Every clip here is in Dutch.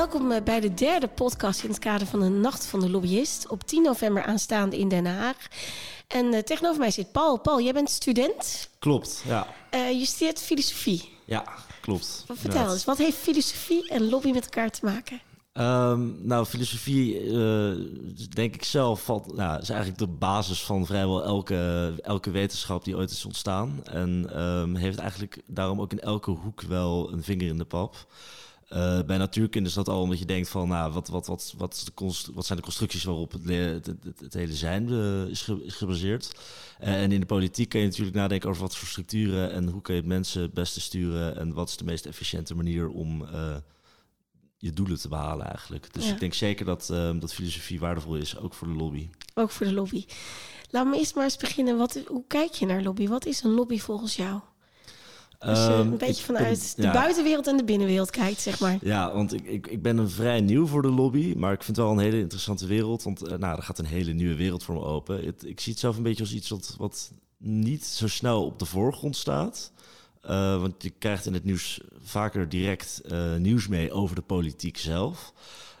Welkom eh, bij de derde podcast in het kader van de Nacht van de Lobbyist. Op 10 november aanstaande in Den Haag. En uh, tegenover mij zit Paul. Paul, jij bent student. Klopt, ja. Uh, je studeert filosofie. Ja, klopt. Vertel eens, wat heeft filosofie en lobby met elkaar te maken? Um, nou, filosofie, uh, denk ik zelf, valt, nou, is eigenlijk de basis van vrijwel elke, elke wetenschap die ooit is ontstaan. En um, heeft eigenlijk daarom ook in elke hoek wel een vinger in de pap. Uh, bij natuurkunde is dat al omdat je denkt van, nou, wat, wat, wat, wat, de wat zijn de constructies waarop het, het, het, het hele zijn uh, is, ge, is, gebaseerd. Uh, en in de politiek kan je natuurlijk nadenken over wat voor structuren en hoe kun je mensen het beste sturen en wat is de meest efficiënte manier om je doelen te behalen eigenlijk. Dus Ja. ik denk zeker dat, ehm, dat filosofie waardevol is, ook voor de lobby. Ook voor de lobby. Laten we eerst maar eens beginnen. Wat, hoe kijk je naar lobby? Wat is een lobby volgens jou? Als je Ehm, een beetje ben- vanuit de ja. buitenwereld en de binnenwereld kijkt, zeg maar. Ja, want ik, ik, ik ben een vrij nieuw voor de lobby, maar ik vind het wel een hele interessante wereld. Want eh, nou, er gaat een hele nieuwe wereld voor me open. Het, ik zie het zelf een beetje als iets wat, wat niet zo snel op de voorgrond staat. Eh, want je krijgt in het nieuws vaker direct eh, nieuws mee over de politiek zelf.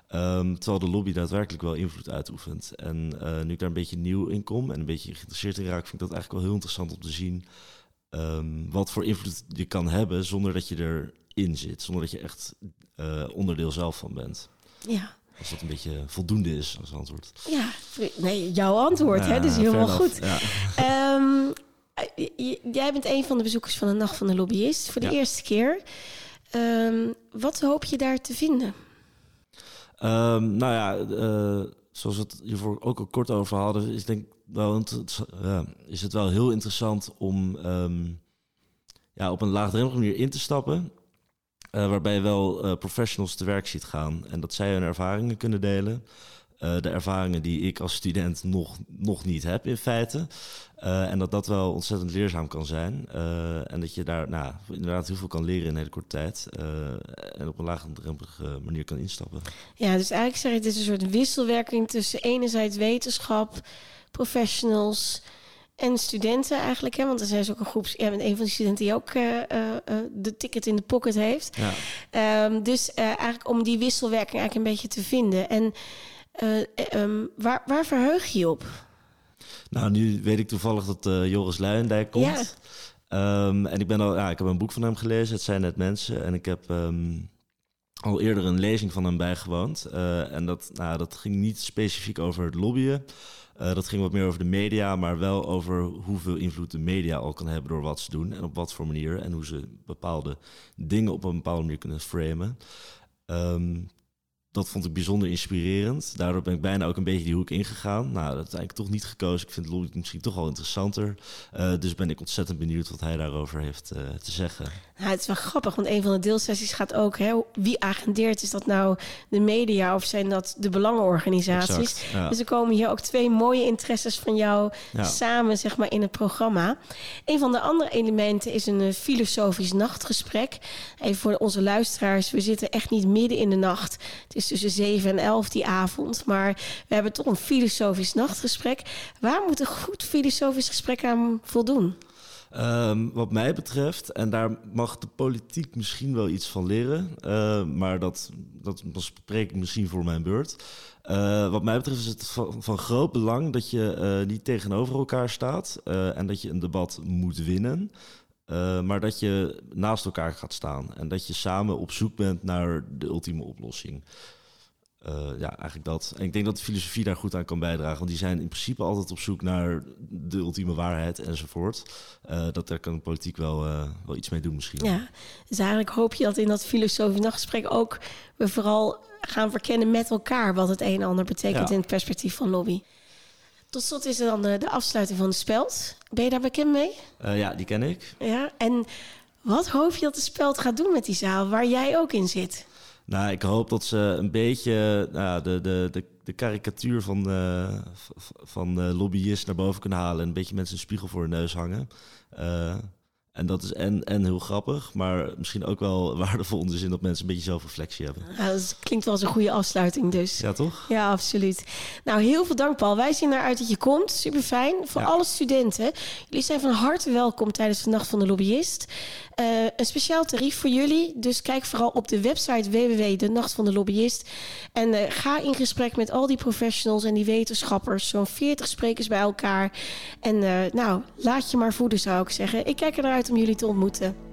Ehm, terwijl de lobby daadwerkelijk wel invloed uitoefent. En nu ik daar een beetje nieuw in kom en een beetje geïnteresseerd in raak, vind ik dat eigenlijk wel heel interessant om te zien ehm, wat voor invloed je kan hebben zonder dat je erin zit. Zonder dat je echt eh, onderdeel zelf van bent. Ja. Als dat een beetje voldoende is als antwoord. Ja, nee, jouw antwoord, hè? Ja, Dus helemaal goed. Ja. Ehm, j- jij bent een van de bezoekers van de Nacht van de Lobbyist voor de Ja. eerste keer. Ehm, wat hoop je daar te vinden? Nou ja, eh, zoals we het hiervoor ook al kort over hadden, is, denk wel is het wel heel interessant om ehm, ja, op een laagdrempelige manier in te stappen. eh, waarbij je wel eh, professionals te werk ziet gaan en dat zij hun ervaringen kunnen delen. Eh, de ervaringen die ik als student nog, nog niet heb in feite. Eh, en dat dat wel ontzettend leerzaam kan zijn. Eh, en dat je daar nou, inderdaad heel veel kan leren in een hele korte tijd. en op een laagdrempelige manier kan instappen. Ja, dus eigenlijk zeg je, het is een soort wisselwerking tussen enerzijds wetenschap, professionals en studenten eigenlijk. Hè? Want er zijn dus ook een groep, bent een van die studenten die ook de ticket in de pocket heeft. Ja. Ehm, dus eigenlijk om die wisselwerking eigenlijk een beetje te vinden. En eh, ehm, waar, waar verheug je je op? Nou, nu weet ik toevallig dat eh, Joris Luijendijk komt. Ja. Ehm, en ik, ben al, ja, ik heb een boek van hem gelezen, Het zijn net mensen. En ik heb ehm, al eerder een lezing van hem bijgewoond. Eh, en dat, nou, dat ging niet specifiek over het lobbyen. Eh, dat ging wat meer over de media, maar wel over hoeveel invloed de media al kan hebben door wat ze doen en op wat voor manier. En hoe ze bepaalde dingen op een bepaalde manier kunnen framen. Dat vond ik bijzonder inspirerend. Daardoor ben ik bijna ook een beetje die hoek ingegaan. Nou, dat eigenlijk toch niet gekozen. Ik vind lobby misschien toch wel interessanter. Eh, dus ben ik ontzettend benieuwd wat hij daarover heeft eh, te zeggen. Het is wel grappig, want een van de deelsessies gaat ook... Hè, wie agendeert, is dat nou de media of zijn dat de belangenorganisaties? Exact, ja. Dus er komen hier ook twee mooie interesses van jou Ja. samen zeg maar, in het programma. Een van de andere elementen is een eh, filosofisch nachtgesprek. Even voor onze luisteraars, we zitten echt niet midden in de nacht. Het is tussen 7 en 11 die avond, maar we hebben toch een filosofisch nachtgesprek. Waar moet een goed filosofisch gesprek aan voldoen? Ehm, wat mij betreft, en daar mag de politiek misschien wel iets van leren, eh, maar dat, dat, spreek ik misschien voor mijn beurt. Eh, wat mij betreft is het van, groot belang dat je eh, niet tegenover elkaar staat en dat je een debat moet winnen. maar dat je naast elkaar gaat staan en dat je samen op zoek bent naar de ultieme oplossing. Eh, ja, eigenlijk dat. En ik denk dat de filosofie daar goed aan kan bijdragen. Want die zijn in principe altijd op zoek naar de ultieme waarheid enzovoort. Eh, dat daar kan de politiek wel, eh, wel iets mee doen misschien. Ja, dus eigenlijk hoop je dat in dat filosofisch nachtgesprek ook we vooral gaan verkennen met elkaar wat het een en ander betekent Ja. in het perspectief van lobby. Tot slot is er dan de, de afsluiting van de speld. Ben je daar bekend mee? Ja, die ken ik. Ja. En wat hoop je dat de speld gaat doen met die zaal waar jij ook in zit? Nou, ik hoop dat ze een beetje nou, de, de, de, de karikatuur van, van de lobbyist naar boven kunnen halen. En een beetje mensen een spiegel voor hun neus hangen. Eh, En dat is en, en heel grappig, maar misschien ook wel waardevol in de zin dat mensen een beetje zelfreflectie hebben. Ja, dat klinkt wel als een goede afsluiting dus. Ja, toch? Ja, absoluut. Nou, heel veel dank Paul. Wij zien eruit dat je komt. Super fijn. Voor Ja. alle studenten. Jullie zijn van harte welkom tijdens de Nacht van de Lobbyist. Eh, een speciaal tarief voor jullie. Dus kijk vooral op de website www.denachtvandelobbyist. En eh, ga in gesprek met al die professionals en die wetenschappers. Zo'n 40 sprekers bij elkaar. En eh, nou, laat je maar voeden zou ik zeggen. Ik kijk eruit om jullie te ontmoeten.